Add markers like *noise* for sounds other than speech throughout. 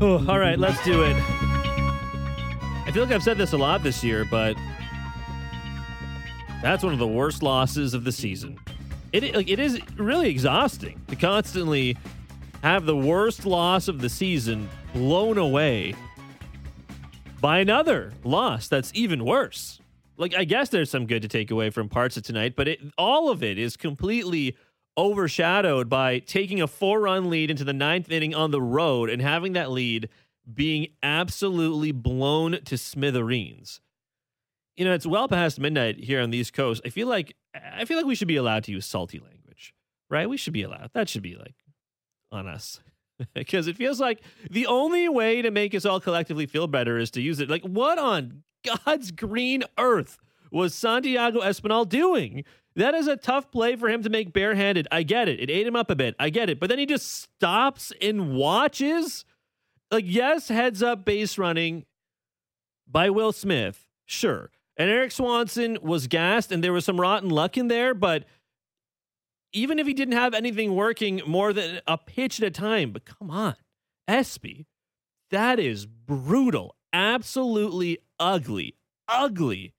Oh, all right, let's do it. I feel like I've said this a lot this year, but that's one of the worst losses of the season. It like it is really exhausting to constantly have the worst loss of the season blown away by another loss that's even worse. Like I guess there's some good to take away from parts of tonight, but it, all of it is completely overshadowed by taking a four run lead into the ninth inning on the road and having that lead being absolutely blown to smithereens. You know, it's well past midnight here on the East Coast. I feel like I feel like we should be allowed to use salty language, right? We should be allowed. That should be like on us. *laughs* because it feels like the only way to make us all collectively feel better is to use it. Like, what on God's green earth was Santiago Espinal doing? That is a tough play for him to make barehanded. I get it. It ate him up a bit. I get it. But then he just stops and watches. Like, yes, heads up base running by Will Smith. Sure. And Erik Swanson was gassed and there was some rotten luck in there, but even if he didn't have anything working more than a pitch at a time, but come on, Espy, that is brutal. Absolutely ugly, ugly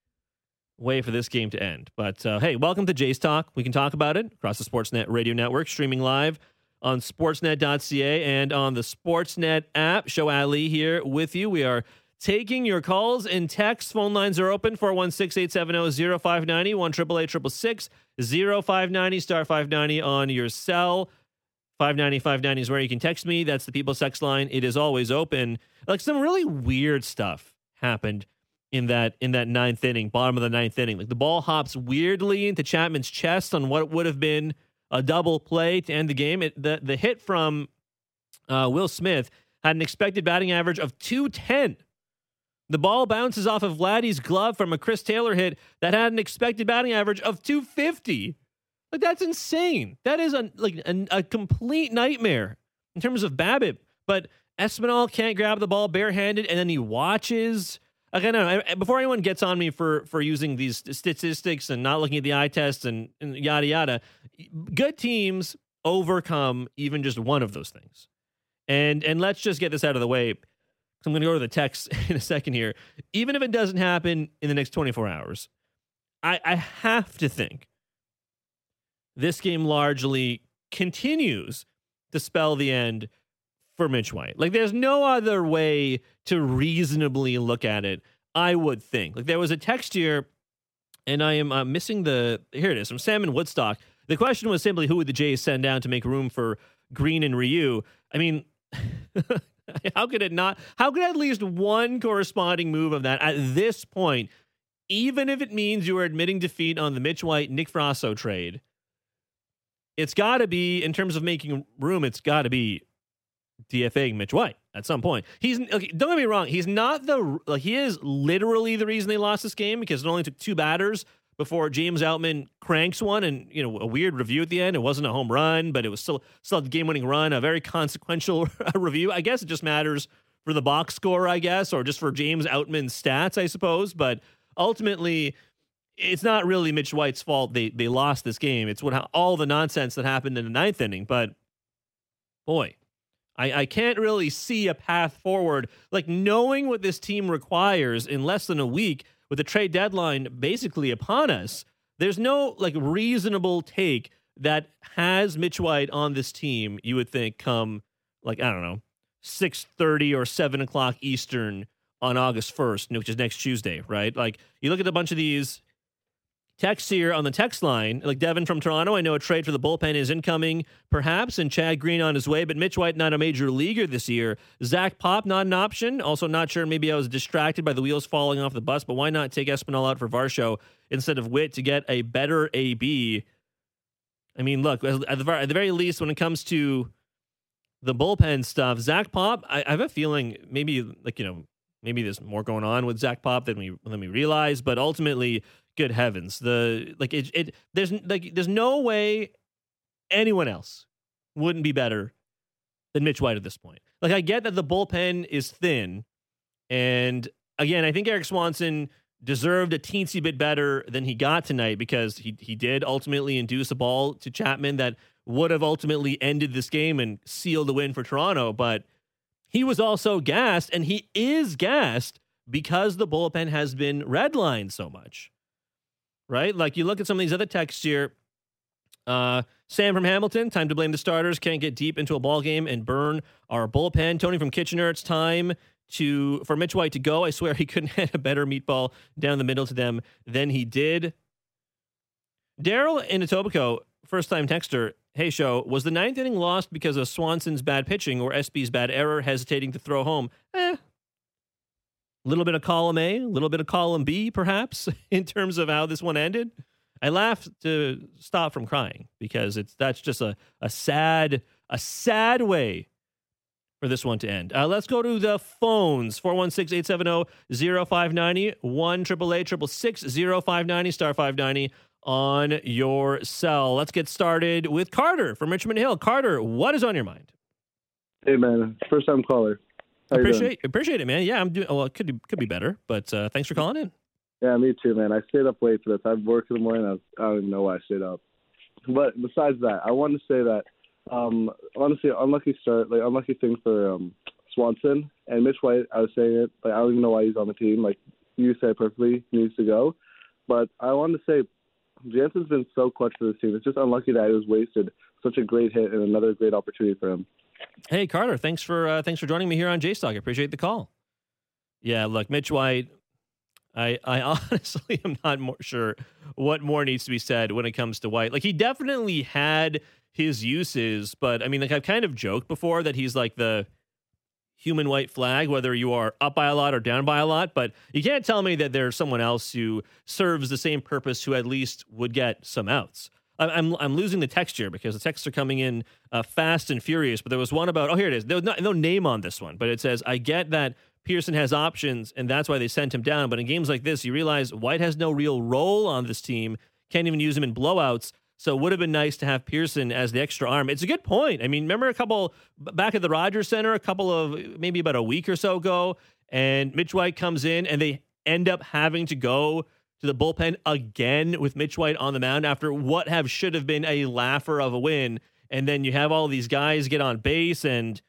way for this game to end. But uh, hey, welcome to Jays Talk. We can talk about it across the Sportsnet radio network, streaming live on sportsnet.ca and on the Sportsnet app. Sho Alli here with you. We are taking your calls and texts. Phone lines are open 416 870 0590 1 0590 star 590 on your cell. 590 590 is where you can text me. That's the People Sex line. It is always open. Like some really weird stuff happened in that in that ninth inning, bottom of the ninth inning. Like the ball hops weirdly into Chapman's chest on what would have been a double play to end the game. It, the the hit from uh, Will Smith had an expected batting average of 210. The ball bounces off of Vladdy's glove from a Chris Taylor hit that had an expected batting average of 250. Like that's insane. That is a like a, a complete nightmare in terms of BABIP. But Espinal can't grab the ball barehanded, and then he watches Again, I, before anyone gets on me for for using these statistics and not looking at the eye tests and, and yada yada, good teams overcome even just one of those things. And and let's just get this out of the way. I'm going to go to the text *laughs* in a second here. Even if it doesn't happen in the next 24 hours, I, I have to think this game largely continues to spell the end for Mitch White. Like there's no other way to reasonably look at it, I would think. Like there was a text here, and I am uh, missing the here it is from Sam in Woodstock. The question was simply who would the Jays send down to make room for Green and Ryu? I mean, *laughs* how could it not? How could at least one corresponding move of that at this point, even if it means you are admitting defeat on the Mitch White Nick Frasso trade? It's got to be in terms of making room. It's got to be DFAing Mitch White at some point. He's okay, don't get me wrong. He's not the like he is literally the reason they lost this game because it only took two batters before James Outman cranks one and you know a weird review at the end. It wasn't a home run, but it was still still a game winning run, a very consequential *laughs* review. I guess it just matters for the box score, I guess, or just for James Outman's stats, I suppose. But ultimately, it's not really Mitch White's fault they they lost this game. It's what all the nonsense that happened in the ninth inning. But boy, I, I can't really see a path forward. Like knowing what this team requires in less than a week with the trade deadline basically upon us, there's no like reasonable take that has Mitch White on this team, you would think come like, I don't know, 6.30 or 7 o'clock Eastern on August 1st, which is next Tuesday, right? Like you look at a bunch of these Text here on the text line, like Devin from Toronto, I know a trade for the bullpen is incoming, perhaps, and Chad Green on his way, but Mitch White not a major leaguer this year. Zach Pop not an option. Also, not sure. Maybe I was distracted by the wheels falling off the bus, but why not take Espinal out for Varsho instead of Witt to get a better AB? I mean, look, at the, at the very least, when it comes to the bullpen stuff, Zach Pop, I, I have a feeling maybe like you know maybe there's more going on with Zach Pop than we than we realize, but ultimately good heavens, the like it, it there's like there's no way anyone else wouldn't be better than Mitch White at this point. Like I get that the bullpen is thin, and again, I think Erik Swanson deserved a teensy bit better than he got tonight because he he did ultimately induce a ball to Chapman that would have ultimately ended this game and sealed the win for Toronto, but he was also gassed, and he is gassed because the bullpen has been redlined so much. Right? Like you look at some of these other texts here. Uh, Sam from Hamilton, time to blame the starters. Can't get deep into a ball game and burn our bullpen. Tony from Kitchener, it's time to for Mitch White to go. I swear *laughs* he couldn't hit a better meatball down the middle to them than he did. Daryl in Etobicoke, first time texter, hey Sho, was the ninth inning lost because of Swanson's bad pitching or SB's bad error, hesitating to throw home? Eh. Little bit of column A, a little bit of column B, perhaps, *laughs* in terms of how this one ended. I laughed to stop from crying because it's that's just a, a sad, a sad way for this one to end. Uh, let's go to the phones 416 870 0590 1 0590 star 590 on your cell. Let's get started with Carter from Richmond Hill. Carter, what is on your mind? Hey man, first time caller. Appreciate appreciate it, man. Yeah, I'm doing. Well, it could be, could be better, but uh, thanks for calling in. Yeah, me too, man. I stayed up late for this. I've worked in the morning. I, was, I don't even know why I stayed up. But besides that, I wanted to say that um, honestly, unlucky start, like unlucky thing for um, Swanson and Mitch White. I was saying it, like I don't even know why he's on the team. Like you said perfectly, needs to go. But I wanted to say Jansen's been so clutch for this team. It's just unlucky that it was wasted such a great hit and another great opportunity for him. Hey Carter, thanks for uh, thanks for joining me here on Jays Talk. I appreciate the call. Yeah, look, Mitch White. I I *laughs* honestly am not more sure what more needs to be said when it comes to White. Like he definitely had his uses, but I mean, like I've kind of joked before that he's like the human white flag, whether you are up by a lot or down by a lot. But you can't tell me that there's someone else who serves the same purpose who at least would get some outs. I'm I'm losing the texture because the texts are coming in uh, fast and furious. But there was one about oh here it is. There was no, no name on this one, but it says I get that Pearson has options and that's why they sent him down. But in games like this, you realize White has no real role on this team. Can't even use him in blowouts. So it would have been nice to have Pearson as the extra arm. It's a good point. I mean, remember a couple back at the Rogers Center a couple of maybe about a week or so ago, and Mitch White comes in and they end up having to go to the bullpen again with Mitch White on the mound after what have should have been a laugher of a win. And then you have all these guys get on base and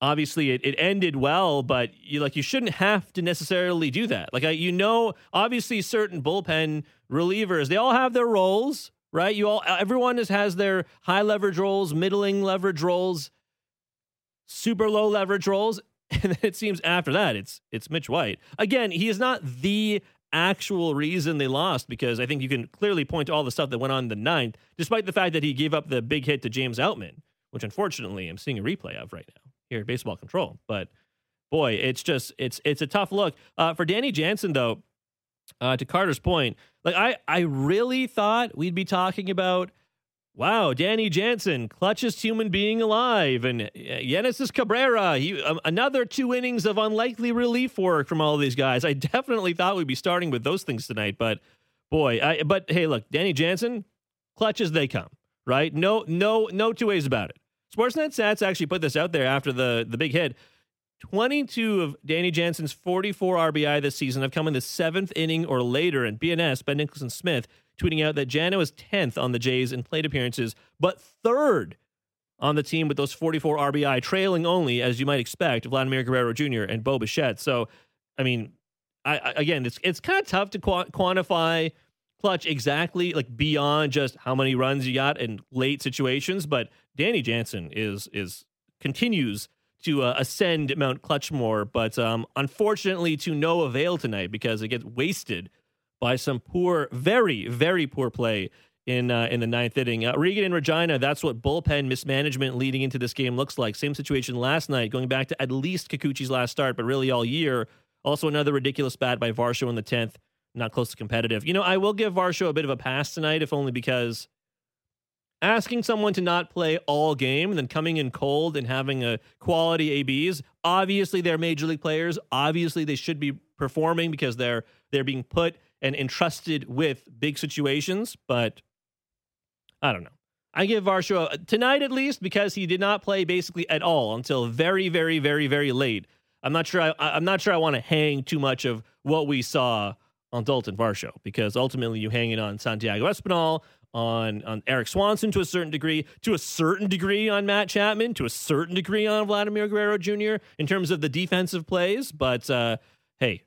obviously it, it ended well, but you like you shouldn't have to necessarily do that. Like I, you know, obviously certain bullpen relievers, they all have their roles right? You all, everyone is, has their high leverage roles, middling leverage roles, super low leverage roles, *laughs* and then it seems after that it's it's Mitch White. Again, he is not the actual reason they lost because I think you can clearly point to all the stuff that went on in the ninth, despite the fact that he gave up the big hit to James Outman, which unfortunately I'm seeing a replay of right now here at Baseball Control. But boy, it's just it's it's a tough look uh, for Danny Jansen though. Uh, to Carter's point, like I, I really thought we'd be talking about, wow, Danny Jansen, clutchest human being alive, and uh, Genesis Cabrera, he, um, another two innings of unlikely relief work from all these guys. I *laughs* definitely thought we'd be starting with those things tonight, but boy, I, but hey, look, Danny Jansen, clutch as they come, right? No, no, no two ways about it. Sportsnet Stats actually put this out there after the the big hit. 22 of Danny Jansen's 44 RBI this season have come in the seventh inning or later. And BNS, Ben Nicholson Smith, tweeting out that Jano is 10th on the Jays in plate appearances, but third on the team with those 44 RBI, trailing only, as you might expect, Vladimir Guerrero Jr. and Bo Bichette. So, I mean, I, I, again, it's it's kind of tough to qu- quantify clutch exactly, like beyond just how many runs you got in late situations. But Danny Jansen is is continues to uh, ascend Mount Clutchmore, but um, unfortunately to no avail tonight because it gets wasted by some poor, very, very poor play in uh, in the ninth inning. Uh, Regan and Regina, that's what bullpen mismanagement leading into this game looks like. Same situation last night, going back to at least Kikuchi's last start, but really all year. Also another ridiculous bat by Varsho in the tenth, not close to competitive. You know, I will give Varsho a bit of a pass tonight, if only because asking someone to not play all game then coming in cold and having a quality ABs. Obviously, they're major league players. Obviously, they should be performing because they're they're being put and entrusted with big situations. But I don't know. I give Varsho tonight at least because he did not play basically at all until very, very, very, very late. I'm not sure. I, I'm not sure I want to hang too much of what we saw on Dalton Varsho because ultimately you hang it on Santiago Espinal, on on Erik Swanson to a certain degree, to a certain degree on Matt Chapman, to a certain degree on Vladimir Guerrero Jr. in terms of the defensive plays. But uh, hey,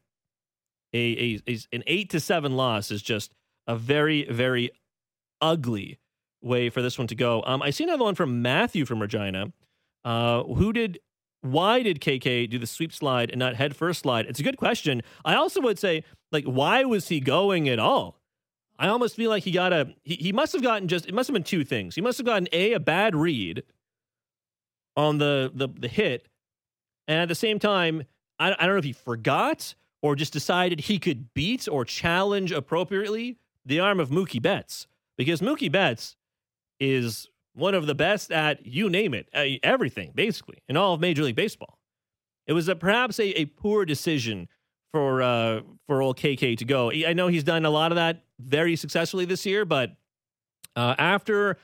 a, a, a an eight to seven loss is just a very very ugly way for this one to go. Um, I see another one from Matthew from Regina. Uh, who did? Why did KK do the sweep slide and not head first slide? It's a good question. I also would say, like, why was he going at all? I almost feel like he got a he, he must have gotten just it must have been two things. He must have gotten a a bad read on the the the hit, and at the same time, I, I don't know if he forgot or just decided he could beat or challenge appropriately the arm of Mookie Betts because Mookie Betts is one of the best at you name it, everything basically in all of Major League Baseball. It was a, perhaps a, a poor decision for uh, for old KK to go. I know he's done a lot of that very successfully this year, but uh, after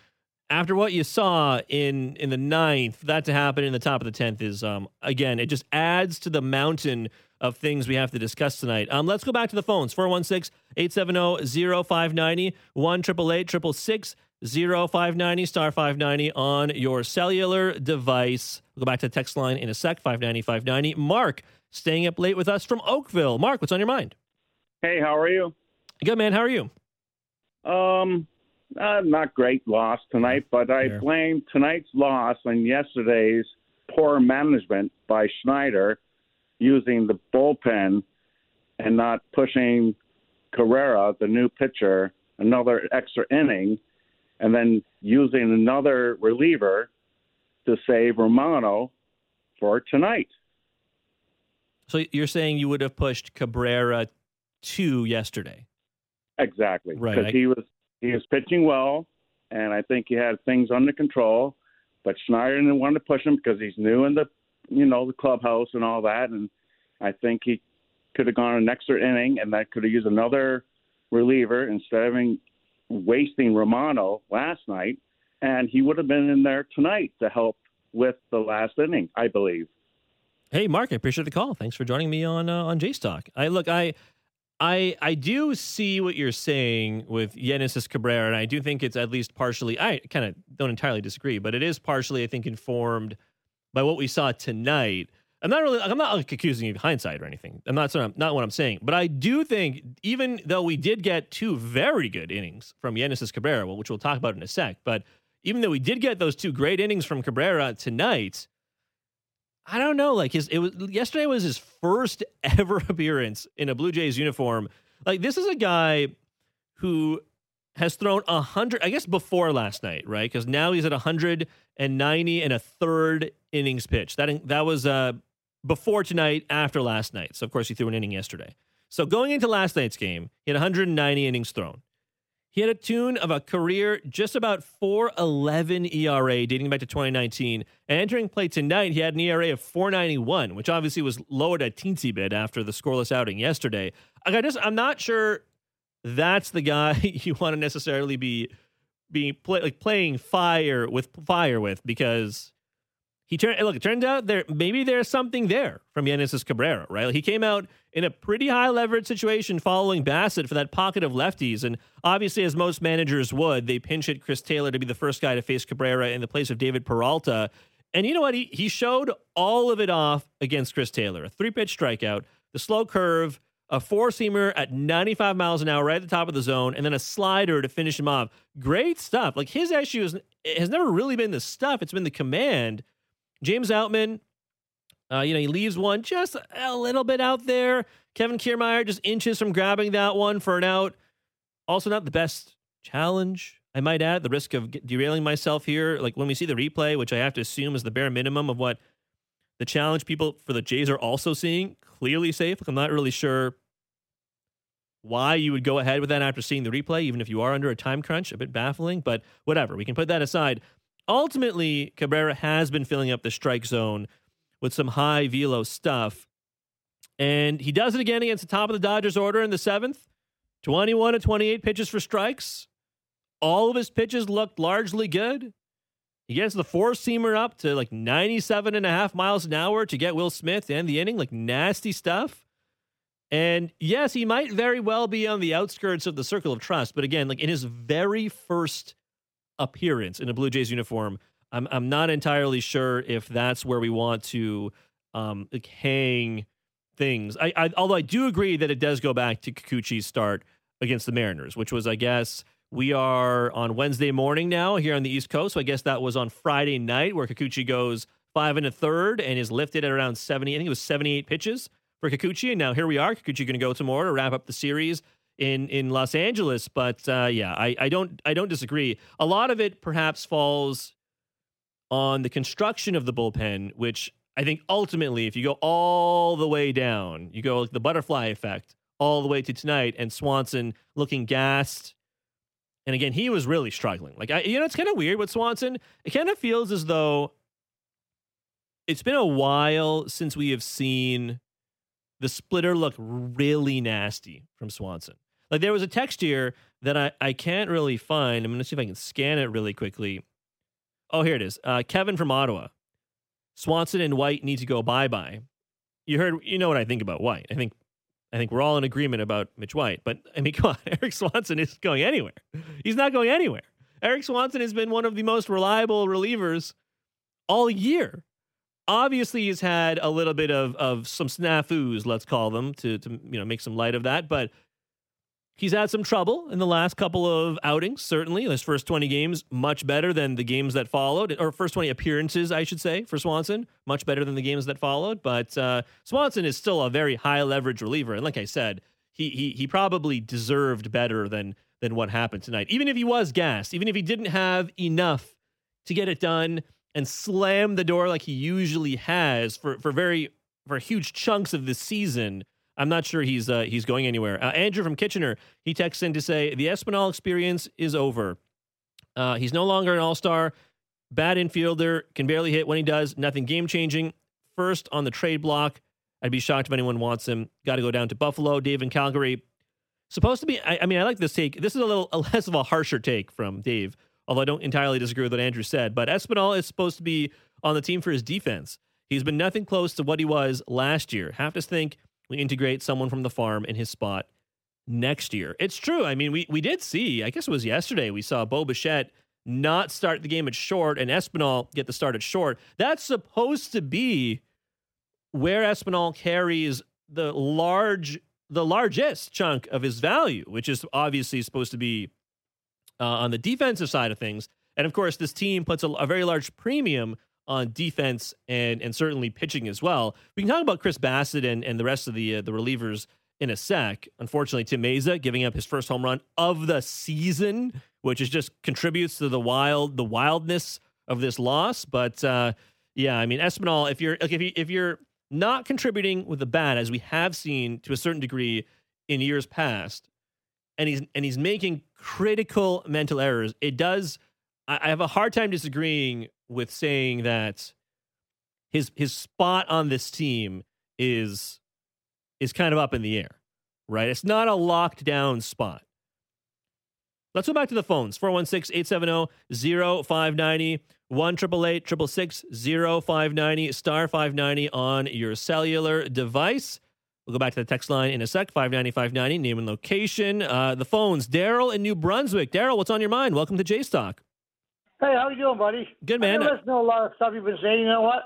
after what you saw in in the ninth, that to happen in the top of the tenth is um, again it just adds to the mountain of things we have to discuss tonight. Um, let's go back to the phones 416 870 0590 1 0590 star 590 on your cellular device. We'll go back to the text line in a sec 590 590. Mark staying up late with us from Oakville. Mark, what's on your mind? Hey, how are you? Good, man. How are you? Um, uh, not great loss tonight, but I yeah. blame tonight's loss on yesterday's poor management by Schneider using the bullpen and not pushing Cabrera, the new pitcher, another extra inning, and then using another reliever to save Romano for tonight. So you're saying you would have pushed Cabrera two yesterday? Exactly. Right. Because he was he was pitching well, and I think he had things under control. But Schneider didn't want to push him because he's new in the you know the clubhouse and all that, and I think he could have gone an extra inning, and that could have used another reliever instead of having, wasting Romano last night, and he would have been in there tonight to help with the last inning, I believe. Hey, Mark, I appreciate the call. Thanks for joining me on uh, on Jays Talk. I look, I I I do see what you're saying with Genesis Cabrera, and I do think it's at least partially. I kind of don't entirely disagree, but it is partially, I think, informed by what we saw tonight. I'm not really. I'm not like, accusing you of hindsight or anything. I'm not. I'm, Not what I'm saying. But I do think, even though we did get two very good innings from Genesis Cabrera, which we'll talk about in a sec, but even though we did get those two great innings from Cabrera tonight, I don't know. Like his, it was yesterday was his first *laughs* ever appearance in a Blue Jays uniform. Like this is a guy who has thrown a hundred. I guess before last night, right? Because now he's at 190 and a third innings pitch. That that was uh, before tonight, after last night. So of course he threw an inning yesterday. So going into last night's game, he had 190 innings thrown. He had a tune of a career just about 411 ERA dating back to 2019. And entering play tonight, he had an ERA of 491, which obviously was lowered a teensy bit after the scoreless outing yesterday. I just I'm not sure that's the guy *laughs* you want to necessarily be be play, like playing fire with fire with because he turned look. It turns out there maybe there's something there from Genesis Cabrera, right? He came out in a pretty high leverage situation following Bassett for that pocket of lefties, and obviously, as most managers would, they pinch hit Chris Taylor to be the first guy to face Cabrera in the place of David Peralta. And you know what? He he showed all of it off against Chris Taylor. A three pitch strikeout, the slow curve, a four seamer at 95 miles an hour right at the top of the zone, and then a slider to finish him off. Great stuff. Like his issue is, has never really been the stuff; it's been the command. James Outman, uh, you know, he leaves one just a little bit out there. Kevin Kiermaier just inches from grabbing that one for an out. Also, not the best challenge, I might add. The risk of derailing myself here. Like when we see the replay, which I have to assume is the bare minimum of what the challenge people for the Jays are also seeing, clearly safe. Like I'm not really sure why you would go ahead with that after seeing the replay, even if you are under a time crunch. A bit baffling, but whatever. We can put that aside ultimately, Cabrera has been filling up the strike zone with some high velo stuff. And he does it again against the top of the Dodgers order in the seventh 21 to 28 pitches for strikes. All of his pitches looked largely good. He gets the four seamer up to like 97 and a half miles an hour to get Will Smith and the inning, like nasty stuff. And yes, he might very well be on the outskirts of the circle of trust. But again, like in his very first appearance in a Blue Jays uniform, I'm I'm not entirely sure if that's where we want to um, hang things. I, I although I do agree that it does go back to Kikuchi's start against the Mariners, which was I guess we are on Wednesday morning now here on the East Coast. So I guess that was on Friday night where Kikuchi goes five and a third and is lifted at around 70. I think it was 78 pitches for Kikuchi. And now here we are. Kikuchi going to go tomorrow to wrap up the series in in Los Angeles. But uh, yeah, I, I don't I don't disagree. A lot of it perhaps falls on the construction of the bullpen, which I think ultimately, if you go all the way down, you go like the butterfly effect all the way to tonight, and Swanson looking gassed. And again, he was really struggling. Like, I, you know, it's kind of weird with Swanson. It kind of feels as though it's been a while since we have seen the splitter look really nasty from Swanson. Like, there was a text here that I, I can't really find. I'm going to see if I can scan it really quickly. Oh, here it is. Uh, Kevin from Ottawa. Swanson and White need to go bye bye. You heard, you know what I think about White. I think, I think we're all in agreement about Mitch White. But I mean, *laughs* come on, Erik Swanson isn't going anywhere. He's not going anywhere. Erik Swanson has been one of the most reliable relievers all year. Obviously, he's had a little bit of of some snafus, let's call them, to to you know make some light of that. But He's had some trouble in the last couple of outings, certainly. His first 20 games, much better than the games that followed, or first 20 appearances, I should say, for Swanson, much better than the games that followed. But uh, Swanson is still a very high leverage reliever. And like I said, he, he, he probably deserved better than, than what happened tonight. Even if he was gassed, even if he didn't have enough to get it done and slam the door like he usually has for, for very for huge chunks of the season I'm not sure he's uh, he's going anywhere. Uh, Andrew from Kitchener, he texts in to say the Espinal experience is over. Uh, he's no longer an all star. Bad infielder, can barely hit when he does. Nothing game changing. First on the trade block. I'd be shocked if anyone wants him. Got to go down to Buffalo. Dave in Calgary. Supposed to be. I, I, mean, I like this take. This is a little a *laughs* less of a harsher take from Dave, although I don't entirely disagree with what Andrew said. But Espinal is supposed to be on the team for his defense. He's been nothing close to what he was last year. Have to think we integrate someone from the farm in his spot next year. It's true. I mean, we we did see, I guess it was yesterday, we saw Bo Bichette not start the game at short and Espinal get the start at short. That's supposed to be where Espinal carries the large the largest chunk of his value, which is obviously supposed to be uh, on the defensive side of things. And of course, this team puts a, a very large premium on defense and and certainly pitching as well. We can talk about Chris Bassett and, and the rest of the uh, the relievers in a sec. Unfortunately, Tim Mayza giving up his first home run of the season, which is just contributes to the wild the wildness of this loss. But uh, yeah, I mean Espinal, if you're like, if you if you're not contributing with the bat as we have seen to a certain degree in years past, and he's and he's making critical mental errors, it does. I, I have a hard time disagreeing with saying that his his spot on this team is is kind of up in the air, right? It's not a locked down spot. Let's go back to the phones 416 870 0590 1 0590 star 590 on your cellular device. We'll go back to the text line in a sec 590 590, name and location. Uh, the phones, Daryl in New Brunswick. Daryl, what's on your mind? Welcome to Jays Talk. Hey, how you doing, buddy? Good man. I listen to a lot of stuff you've been saying. You know what?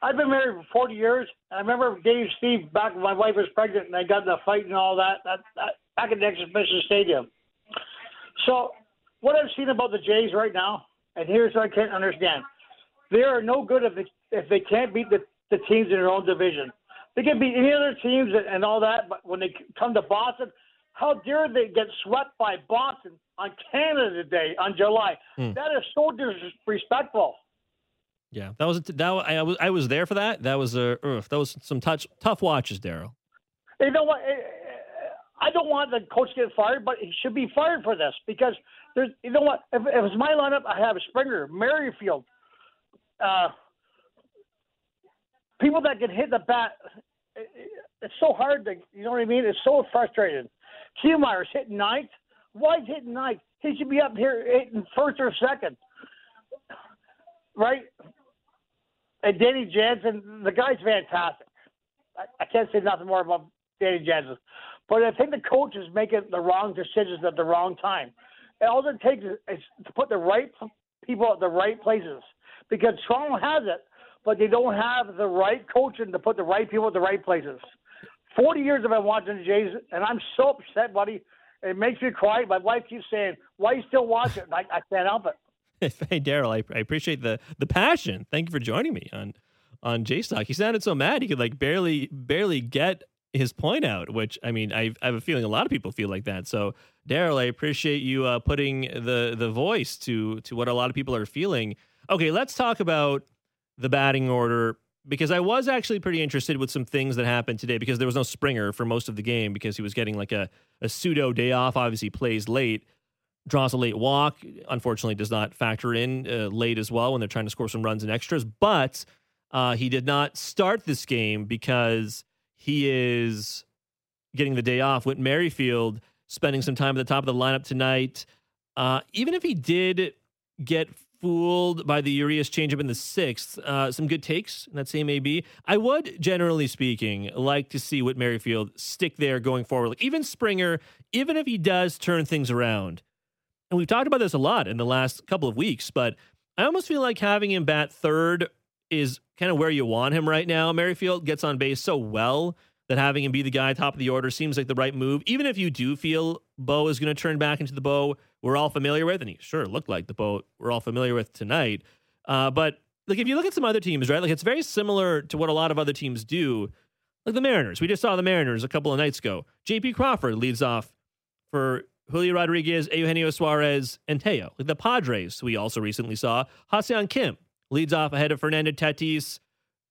I've been married for 40 years. And I remember Dave Stieb back when my wife was pregnant and I got in a fight and all that, that, that back at the exhibition stadium. So what I've seen about the Jays right now, and here's what I can't understand: they are no good if they if they can't beat the, the teams in their own division. They can beat any other teams and, and all that, but when they come to Boston, how dare they get swept by Boston on Canada Day on July? Mm. That is so disrespectful. Yeah, that was that. I was I was there for that. That was a uh, that was some touch tough watches, Daryl. You know what? I don't want the coach to get fired, but he should be fired for this because there's. You know what? If, if it's my lineup, I have Springer, Merrifield, uh, people that can hit the bat. It's so hard to, you know what I mean? It's so frustrating. Kiermaier's hitting ninth. White's hitting ninth. He should be up here hitting first or second. Right? And Danny Jansen, the guy's fantastic. I, I can't say nothing more about Danny Jansen. But I think the coach is making the wrong decisions at the wrong time. And all it takes is, is to put the right people at the right places because Toronto has it, but they don't have the right coaching to put the right people at the right places. Forty years I've been watching the Jays, and I'm so upset, buddy. It makes me cry. My wife keeps saying, "Why you still watch it?" I, I can't help it. *laughs* Hey, Daryl, I, I appreciate the the passion. Thank you for joining me on on Jays Talk. He sounded so mad he could like barely barely get his point out. Which I mean, I, I have a feeling a lot of people feel like that. So, Daryl, I appreciate you uh, putting the the voice to to what a lot of people are feeling. Okay, let's talk about the batting order because I was actually pretty interested with some things that happened today because there was no Springer for most of the game because he was getting like a, a pseudo day off. Obviously, plays late, draws a late walk. Unfortunately, does not factor in uh, late as well when they're trying to score some runs and extras. But uh, he did not start this game because he is getting the day off. Whit Merrifield spending some time at the top of the lineup tonight. Uh, even if he did get fooled by the Urias changeup in the sixth. Uh, some good takes in that same AB. I would, generally speaking, like to see Whit Merrifield stick there going forward. Like even Springer, even if he does turn things around, and we've talked about this a lot in the last couple of weeks, but I almost feel like having him bat third is kind of where you want him right now. Merrifield gets on base so well that having him be the guy top of the order seems like the right move. Even if you do feel Bo is going to turn back into the Bo we're all familiar with, and he sure looked like the boat we're all familiar with tonight. Uh, but like if you look at some other teams, right, like it's very similar to what a lot of other teams do. Like the Mariners, we just saw the Mariners a couple of nights ago. J.P. Crawford leads off for Julio Rodriguez, Eugenio Suarez, and Teo. Like the Padres, we also recently saw Ha-Seong Kim leads off ahead of Fernando Tatis,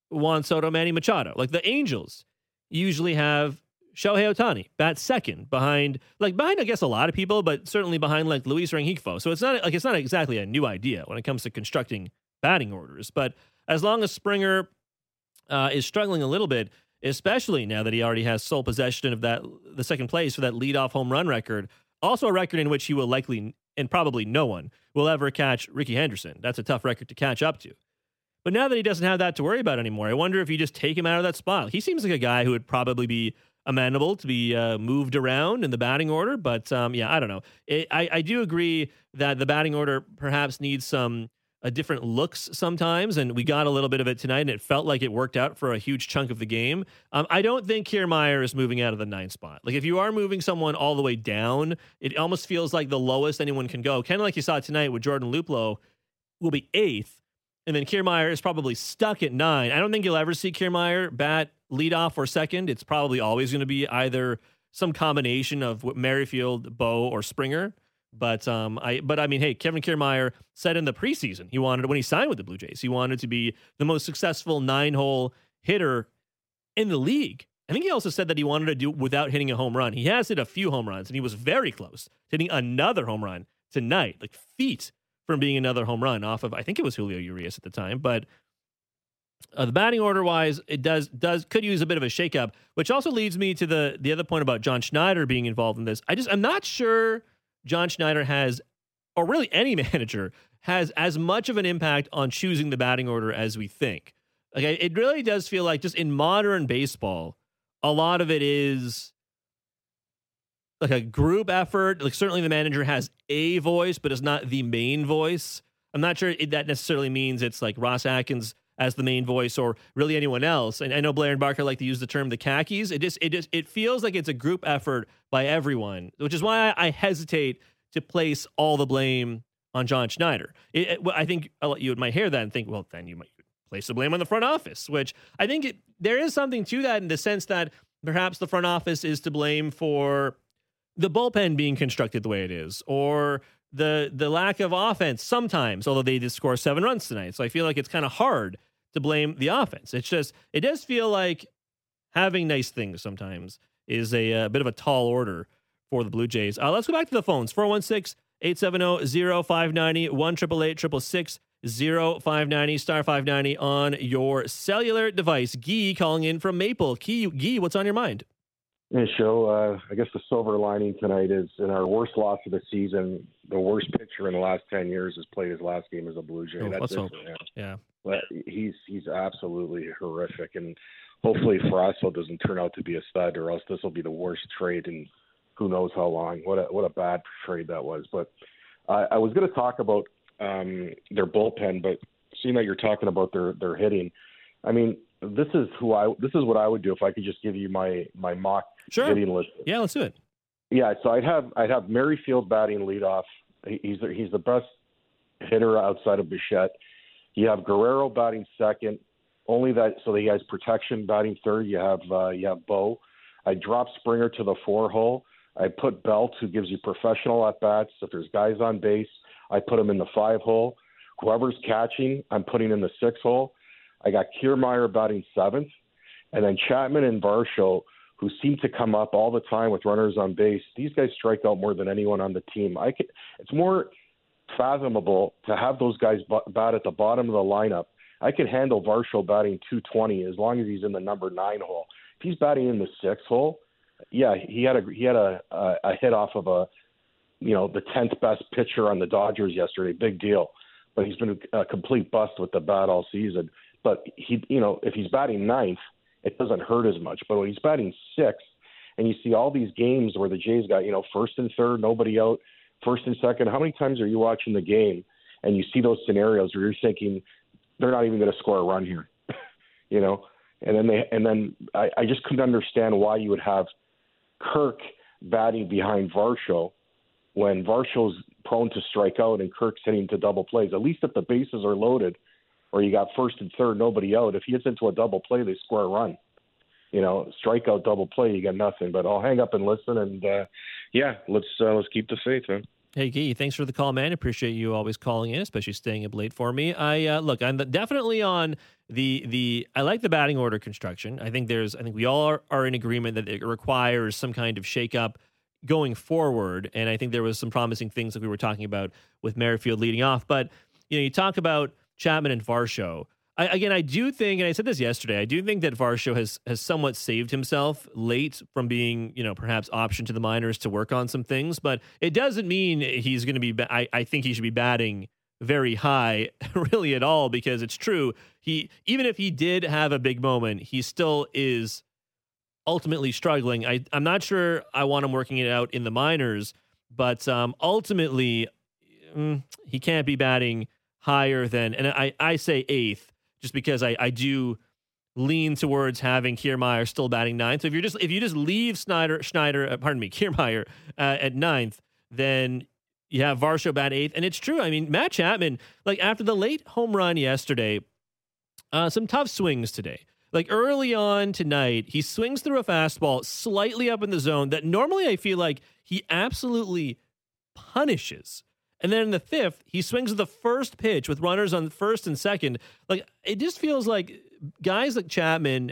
Juan Soto, Manny Machado. Like the Angels usually have Shohei Ohtani bats second behind, like behind, I guess a lot of people, but certainly behind like Luis Rengifo. So it's not like it's not exactly a new idea when it comes to constructing batting orders. But as long as Springer uh, is struggling a little bit, especially now that he already has sole possession of that the second place for that leadoff home run record, also a record in which he will likely and probably no one will ever catch Rickey Henderson. That's a tough record to catch up to. But now that he doesn't have that to worry about anymore, I wonder if you just take him out of that spot. He seems like a guy who would probably be amenable to be uh, moved around in the batting order. But um, yeah, I don't know. It, I, I do agree that the batting order perhaps needs some uh, different looks sometimes, and we got a little bit of it tonight, and it felt like it worked out for a huge chunk of the game. Um, I don't think Kiermaier is moving out of the ninth spot. Like if you are moving someone all the way down, it almost feels like the lowest anyone can go. Kind of like you saw tonight with Jordan Luplow, will be eighth. And then Kiermaier is probably stuck at nine. I don't think you'll ever see Kiermaier bat leadoff or second. It's probably always going to be either some combination of Merrifield, Bo, or Springer. But um, I but I mean, hey, Kevin Kiermaier said in the preseason he wanted when he signed with the Blue Jays, he wanted to be the most successful nine hole hitter in the league. I think he also said that he wanted to do without hitting a home run. He has hit a few home runs, and he was very close to hitting another home run tonight, like feet from being another home run off of I think it was Julio Urias at the time, but uh, the batting order wise, it does does could use a bit of a shakeup, which also leads me to the the other point about John Schneider being involved in this. I just I'm not sure John Schneider has, or really any *laughs* manager has as much of an impact on choosing the batting order as we think. Like it really does feel like just in modern baseball, a lot of it is like a group effort. Like certainly the manager has a voice, but it's not the main voice. I'm not sure that necessarily means it's like Ross Atkins as the main voice or really anyone else. And I know Blair and Barker like to use the term the khakis. It just it just it feels like it's a group effort by everyone, which is why I, hesitate to place all the blame on John Schneider. It, it, I think let you might hear that and think, well, then you might place the blame on the front office, which I think it, there is something to that in the sense that perhaps the front office is to blame for the bullpen being constructed the way it is, or the the lack of offense sometimes, although they did score seven runs tonight. So I feel like it's kind of hard to blame the offense. It's just it does feel like having nice things sometimes is a, a uh, bit of a tall order for the Blue Jays. Uh, let's go back to the phones 416 870 0590 1 0590 star 590 on your cellular device. Gee calling in from Maple. Guy, Guy what's on your mind? Hey, Sho. Uh, I guess the silver lining tonight is in our worst loss of the season. The worst pitcher in the last ten years has played his last game as a Blue Jay. Oh, That's it hope. for him. Yeah, but he's he's absolutely horrific. And hopefully Frasso doesn't turn out to be a stud, or else this will be the worst trade in who knows how long. What a what a bad trade that was. But uh, I was going to talk about um, their bullpen, but seeing that you're talking about their their hitting, I mean, this is who I this is what I would do if I could just give you my my mock sure. hitting list. Yeah, let's do it. Yeah, so I'd have I'd have Merrifield batting leadoff. He's the, he's the best hitter outside of Bichette. You have Guerrero batting second. Only that so that he has protection batting third. You have uh, you have Bo. I drop Springer to the four hole. I put Belt, who gives you professional at bats. If there's guys on base, I put him in the five hole. Whoever's catching, I'm putting in the six hole. I got Kiermaier batting seventh, and then Chapman and Varsho, who seem to come up all the time with runners on base. These guys strike out more than anyone on the team. I could, it's more fathomable to have those guys bat at the bottom of the lineup. I could handle Varsho batting 220 as long as he's in the number nine hole. If he's batting in the six hole, yeah, he had a he had a a, a hit off of a you know the tenth best pitcher on the Dodgers yesterday. Big deal, but he's been a complete bust with the bat all season. But he, you know, if he's batting ninth, it doesn't hurt as much. But when he's batting sixth, and you see all these games where the Jays got you know first and third, nobody out, first and second. How many times are you watching the game and you see those scenarios where you're thinking they're not even going to score a run here, *laughs* you know? And then they and then I, I just couldn't understand why you would have Kirk batting behind Varsho when Varsho's prone to strike out and Kirk's hitting to double plays. At least if the bases are loaded or you got first and third, nobody out. If he gets into a double play, they score a run. You know, strikeout double play, you got nothing. But I'll hang up and listen, and uh, yeah, let's uh, let's keep the faith, man. Hey, Gee, thanks for the call, man. Appreciate you always calling in, especially staying up late for me. I uh, look, I'm definitely on the the. I like the batting order construction. I think there's. I think we all are, are in agreement that it requires some kind of shakeup going forward. And I think there was some promising things that we were talking about with Merrifield leading off. But you know, you talk about Chapman and Varsho. I, again, I do think, and I said this yesterday, I do think that Varsho has has somewhat saved himself late from being, you know, perhaps option to the minors to work on some things. But it doesn't mean he's going to be. I, I think he should be batting very high, *laughs* really at all, because it's true. He even if he did have a big moment, he still is ultimately struggling. I I'm not sure I want him working it out in the minors, but um, ultimately mm, he can't be batting higher than, and I I say eighth just because I, I do lean towards having Kiermaier still batting ninth. So if you're just if you just leave Snyder Schneider, uh, pardon me, *laughs* Kiermaier uh, at ninth, then you have Varsho bat eighth, and it's true. I mean, Matt Chapman, like after the late home run yesterday, uh, some tough swings today. Like early on tonight, he swings through a fastball slightly up in the zone that normally I feel like he absolutely punishes. And then in the fifth, he swings the first pitch with runners on first and second. Like it just feels like guys like Chapman,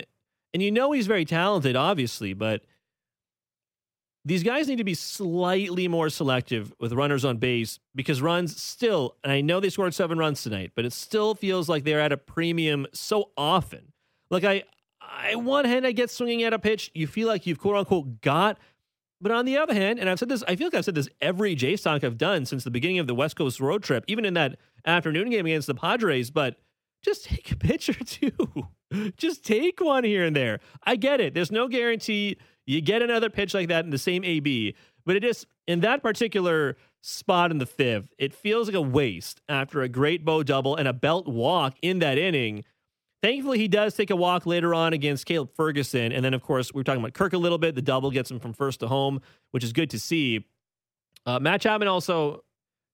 and you know he's very talented, obviously, but these guys need to be slightly more selective with runners on base because runs still, and I know they scored seven runs tonight, but it still feels like they're at a premium so often. Like I, I one hand I get swinging at a pitch, you feel like you've quote unquote got but on the other hand, and I've said this, I feel like I've said this every Jays Talk I've done since the beginning of the West Coast road trip, even in that afternoon game against the Padres, but just *laughs* take a pitch or two. just take one here and there. I get it. There's no guarantee you get another pitch like that in the same AB, but it is in that particular spot in the fifth, it feels like a waste after a great Bo double and a belt walk in that inning Thankfully, he does take a walk later on against Caleb Ferguson. And then, of course, we are talking about Kirk a little bit. The double gets him from first to home, which is good to see. Uh, Matt Chapman also,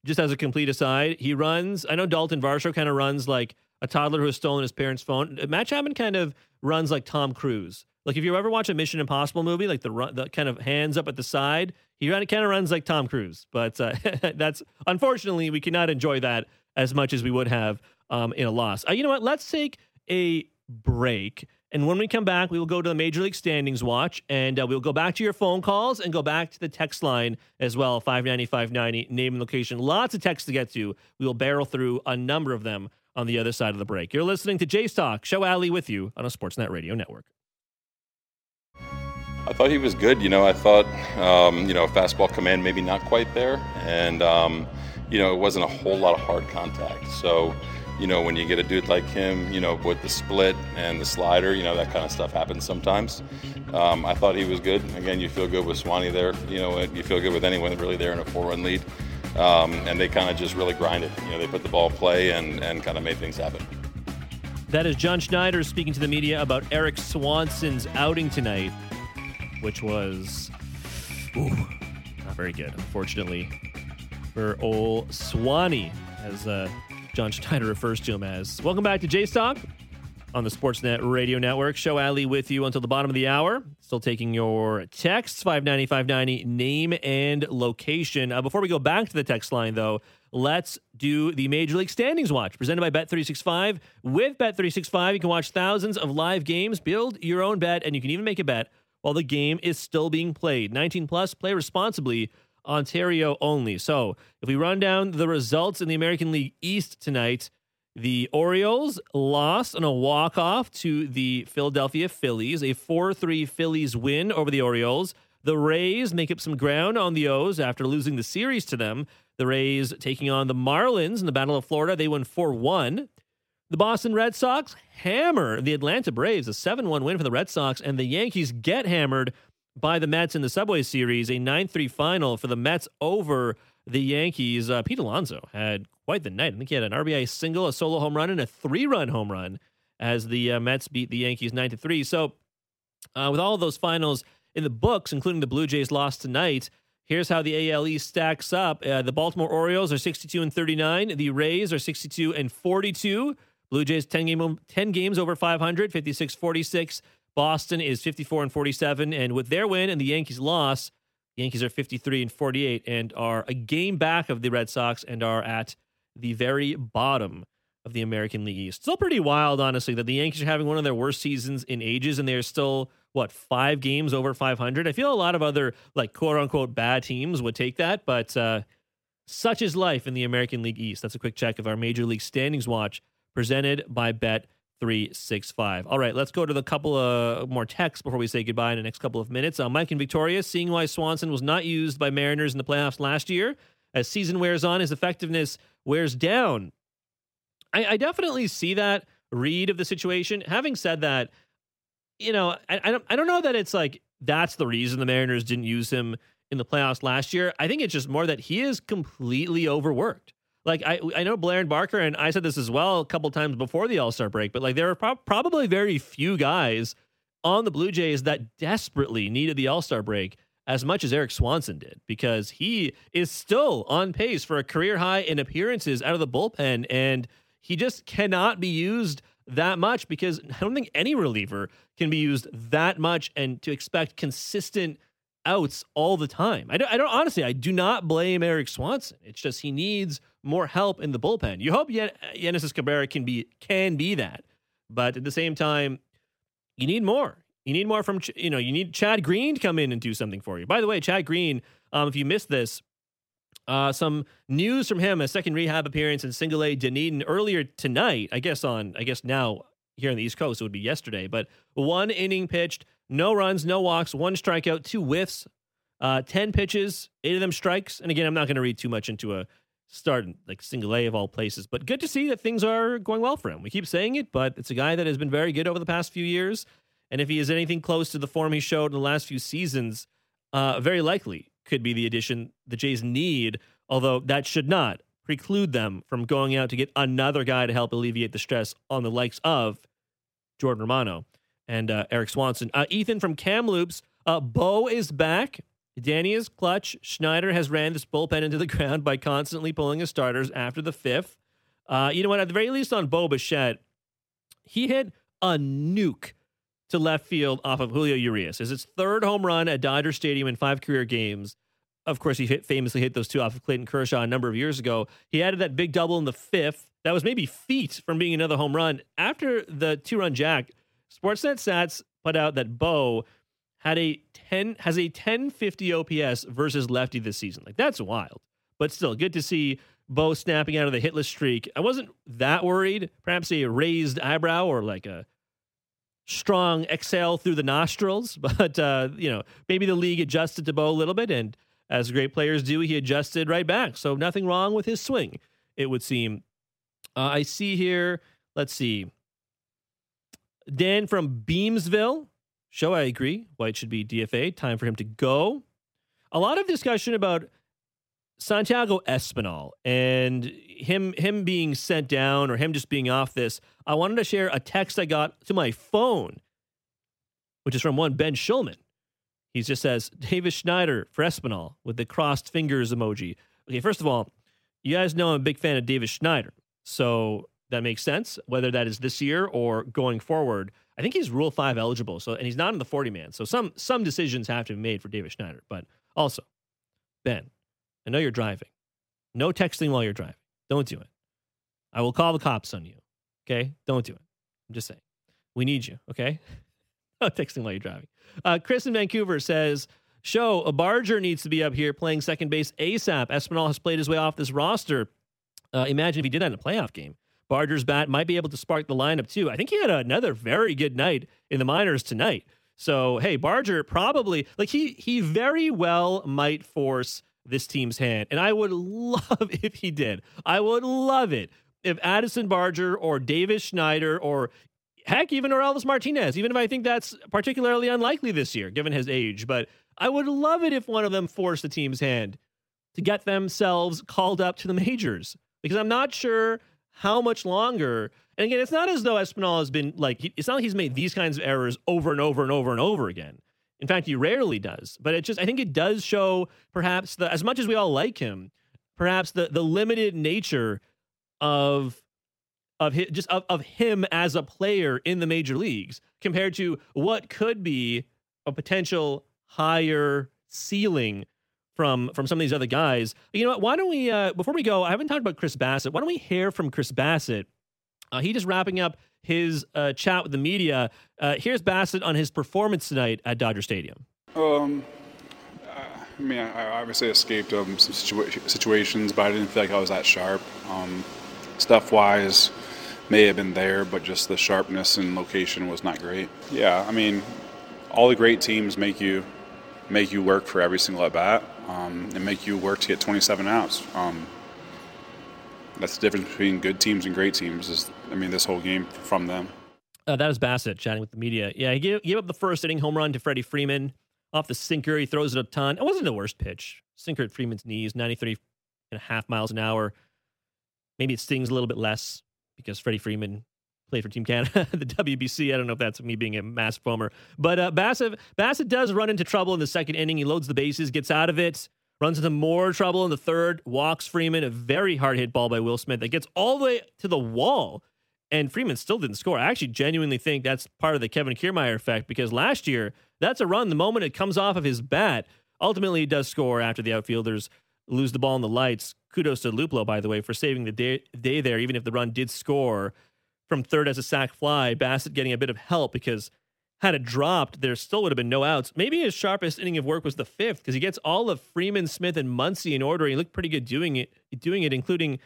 just as a complete aside, he runs. I know Dalton Varsho kind of runs like a toddler who has stolen his parents' phone. Matt Chapman kind of runs like Tom Cruise. Like if you ever watch a Mission Impossible movie, like the run, the kind of hands up at the side, he kind of runs like Tom Cruise. But uh, *laughs* that's unfortunately we cannot enjoy that as much as we would have um, in a loss. Uh, you know what? Let's take a break. And when we come back, we will go to the Major League Standings Watch and uh, we'll go back to your phone calls and go back to the text line as well 590 590, name and location. Lots of texts to get to. We will barrel through a number of them on the other side of the break. You're listening to Jays Talk, Sho Alli with you on a Sportsnet Radio Network. I thought he was good. You know, I thought, um, you know, fastball command maybe not quite there. And, um, you know, it wasn't a whole lot of hard contact. So, you know, when you get a dude like him, you know, with the split and the slider, you know, that kind of stuff happens sometimes. Um, I thought he was good. Again, you feel good with Swanee there. You know, you feel good with anyone really there in a four-run lead. Um, and they kind of just really grinded. You know, they put the ball play and, and kind of made things happen. That is John Schneider speaking to the media about Erik Swanson's outing tonight, which was ooh, not very good, unfortunately, for old Swanee, as uh, John Schneider refers to him as. Welcome back to Jays Talk on the Sportsnet Radio Network. Sho Alli with you until the bottom of the hour. Still taking your texts, 590, 590, name and location. Uh, before we go back to the text line, though, let's do the Major League Standings Watch presented by Bet365. With Bet365, you can watch thousands of live games, build your own bet, and you can even make a bet while the game is still being played. 19 plus, play responsibly. Ontario only. So, if we run down the results in the American League East tonight, the Orioles lost on a walk-off to the Philadelphia Phillies, a 4-3 Phillies win over the Orioles. The Rays make up some ground on the O's after losing the series to them. The Rays taking on the Marlins in the Battle of Florida. They won 4 1. The Boston Red Sox hammer the Atlanta Braves, a 7 1 win for the Red Sox, and the Yankees get hammered by the Mets in the Subway Series, a 9 3 final for the Mets over the Yankees. Uh, Pete Alonso had quite the night. I think he had an RBI single, a solo home run, and a three run home run as the uh, Mets beat the Yankees 9 to 3. So, uh, with all of those finals in the books, including the Blue Jays lost tonight, Here's how the ALE stacks up. Uh, the Baltimore Orioles are 62 and 39. The Rays are 62 and 42. Blue Jays 10 game 10 games over 500, 56-46. Boston is 54 and 47 and with their win and the Yankees loss, the Yankees are 53 and 48 and are a game back of the Red Sox and are at the very bottom of the American League East. Still pretty wild honestly that the Yankees are having one of their worst seasons in ages and they're still what five games over 500 i feel a lot of other like quote unquote bad teams would take that but uh, such is life in the american league east that's a quick check of our major league standings watch presented by bet 365 all right let's go to the couple of more texts before we say goodbye in the next couple of minutes uh, mike and victoria seeing why swanson was not used by mariners in the playoffs last year as season wears on his effectiveness wears down I, I definitely see that read of the situation having said that you know, I, I don't I don't know that it's like that's the reason the Mariners didn't use him in the playoffs last year. I think it's just more that he is completely overworked. Like I I know Blair and Barker and I said this as well a couple times before the All Star break, but like there are pro- probably very few guys on the Blue Jays that desperately needed the All Star break as much as Erik Swanson did because he is still on pace for a career high in appearances out of the bullpen and he just cannot be used that much because I don't think any reliever can be used that much and to expect consistent outs all the time. I don't, I don't honestly, I do not blame Erik Swanson. It's just he needs more help in the bullpen. You hope Yen- Génesis Cabrera can be can be that, but at the same time, you need more. You need more from you know you need Chad Green to come in and do something for you. By the way, Chad Green, um, if you missed this, uh, some news from him, a second rehab appearance in single A Dunedin earlier tonight. I guess on, I guess now here on the East Coast, it would be yesterday. But one inning pitched, no runs, no walks, one strikeout, two whiffs, uh, 10 pitches, eight of them strikes. And again, I'm not going to read too much into a start like single A of all places, but good to see that things are going well for him. We keep saying it, but it's a guy that has been very good over the past few years. And if he is anything close to the form he showed in the last few seasons, uh, very likely could be the addition the Jays need, although that should not preclude them from going out to get another guy to help alleviate the stress on the likes of Jordan Romano and uh, Erik Swanson. Uh, Ethan from Kamloops, uh, Bo is back. Danny is clutch. Schneider has ran this bullpen into the *laughs* ground by constantly pulling his starters after the fifth. Uh, you know what? At the very least, on Bo Bichette, he hit a nuke to left field off of Julio Urias. Is his third home run at Dodger Stadium in five career games. Of course, he hit, famously hit those two off of Clayton Kershaw a number of years ago. He added that big double in the fifth. That was maybe feet from being another home run. After the two run jack, Sportsnet Stats put out that Bo had a 10 has a 1050 OPS versus lefty this season. Like that's wild. But still, good to see Bo snapping out of the hitless streak. I wasn't that worried. Perhaps a raised eyebrow or like a strong exhale through the nostrils. *laughs* But, uh, you know, maybe the league adjusted to Bo a little bit. And as great players do, he adjusted right back. So nothing wrong with his swing, it would seem. Uh, I see here, let's see. Dan from Beamsville. Sho, I agree. White should be DFA. Time for him to go. A lot of discussion about Santiago Espinal and him him being sent down or him just being off this. I wanted to share a text I got to my phone, which is from one Ben Shulman. He just says Davis Schneider for Espinal with the crossed fingers emoji. Okay, first of all, you guys know I'm a big fan of Davis Schneider, so that makes sense. Whether that is this year or going forward, I think he's Rule Five eligible. So, and he's not in the 40 man. So some some decisions have to be made for David Schneider. But also, Ben, I know you're driving. No texting while you're driving. Don't do it. I will call the cops on you. Okay? Don't do it. I'm just saying. We need you. Okay? *laughs* no texting while you're driving. Uh, Chris in Vancouver says, Sho, a Barger needs to be up here playing second base ASAP. Espinal has played his way off this roster. Uh, imagine if he did that in a playoff game. Barger's bat might be able to spark the lineup too. I think he had another very good night in the minors tonight. So hey, Barger probably like he he very well might force this team's hand, and I would *laughs* love if he did. I would love it if Addison Barger or Davis Schneider or heck even Orelvis Martinez, even if I think that's particularly unlikely this year given his age, but I would love it if one of them forced the team's hand to get themselves called up to the majors because I'm not sure how much longer. And again, it's not as though Espinal has been like, it's not like he's made these kinds of errors over and over and over and over again. In fact, he rarely does. But it just, I think it does show perhaps the, as much as we all like him, perhaps the, the limited nature of of his, just of, of him as a player in the major leagues compared to what could be a potential higher ceiling from from some of these other guys. You know? Why don't we uh, before we go? I haven't talked about Chris Bassitt. Why don't we hear from Chris Bassitt? Uh, he just wrapping up his uh, chat with the media. Uh, here's Bassitt on his performance tonight at Dodger Stadium. Um, I mean, I obviously escaped um, some situa- situations, but I didn't feel like I was that sharp. Um, stuff wise, may have been there, but just the sharpness and location was not great. Yeah, I mean, all the great teams make you make you work for every single at bat um, and make you work to get 27 outs. Um, that's the difference between good teams and great teams. Is I mean, this whole game from them. Uh, that was Bassitt chatting with the media. Yeah, he gave, gave up the first inning home run to Freddie Freeman off the sinker. He throws it a ton. It wasn't the worst pitch. Sinker at Freeman's knees, 93 and a half miles an hour. Maybe it stings a little bit less because Freddie Freeman played for Team Canada, *laughs* the WBC. I don't know if that's me being a massive homer, but uh, Bassitt Bassitt does run into trouble in the second inning. He loads the bases, gets out of it, runs into more trouble in the third, walks Freeman. A very hard hit ball by Will Smith that gets all the way to the wall, and Freeman still didn't score. I actually genuinely think that's part of the Kevin Kiermaier effect because last year that's a run. The moment it comes off of his bat, ultimately he does score after the outfielders lose the ball in the lights. Kudos to Luplow, by the way, for saving the day, day there, even if the run did score from third as a sac fly. Bassitt getting a bit of help because had it dropped, there still would have been no outs. Maybe his sharpest inning of work was the fifth because he gets all of Freeman, Smith, and Muncy in order. He looked pretty good doing it, doing it, including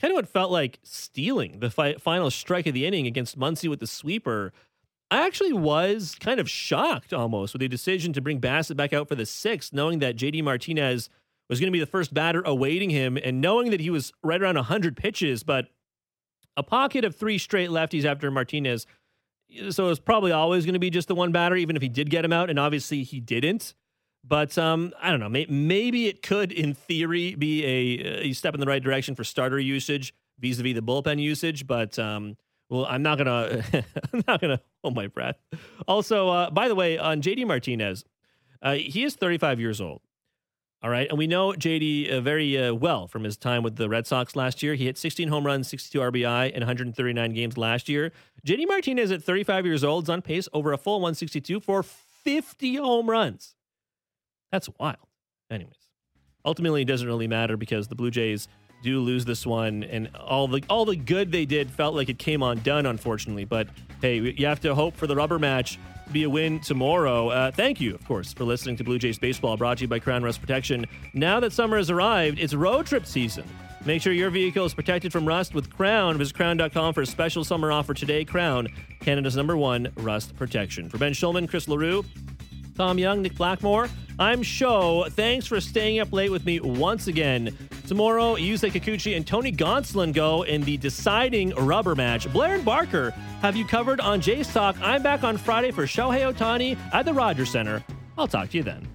kind of what felt like stealing the fi- final strike of the inning against Muncy with the sweeper. I actually was kind of shocked almost with the decision to bring Bassitt back out for the sixth, knowing that JD Martinez was going to be the first batter awaiting him and knowing that he was right around 100 pitches, but a pocket of three straight lefties after Martinez. So it's probably always going to be just the one batter, even if he did get him out. And obviously he didn't. But um, I don't know. Maybe it could, in theory, be a, a step in the right direction for starter usage vis-a-vis the bullpen usage. But um, well, I'm not gonna. *laughs* I'm not gonna hold my breath. Also, uh, by the way, on JD Martinez, uh, he is 35 years old. All right. And we know JD uh, very uh, well from his time with the Red Sox last year. He hit 16 home runs, 62 RBI in 139 games last year. JD Martinez at 35 years old is on pace over a full 162 for 50 home runs. That's wild. Anyways, ultimately, it doesn't really matter because the Blue Jays do lose this one, and all the all the good they did felt like it came undone, unfortunately. But hey, you have to hope for the rubber match be a win tomorrow. Uh, thank you, of course, for listening to Blue Jays Baseball, brought to you by Krown Rust Protection. Now that summer has arrived, it's road trip season. Make sure your vehicle is protected from rust with Krown. Visit krown.com for a special summer offer today. Krown, Canada's number one rust protection. For Ben Schulman, Chris Leroux, Tom Young, Nick Blackmore, I'm Sho. Thanks for staying up late with me once again. Tomorrow, Yusei Kikuchi and Tony Gonsolin go in the deciding rubber match. Blair and Barker have you covered on Jays Talk. I'm back on Friday for Shohei Ohtani at the Rogers Center. I'll talk to you then.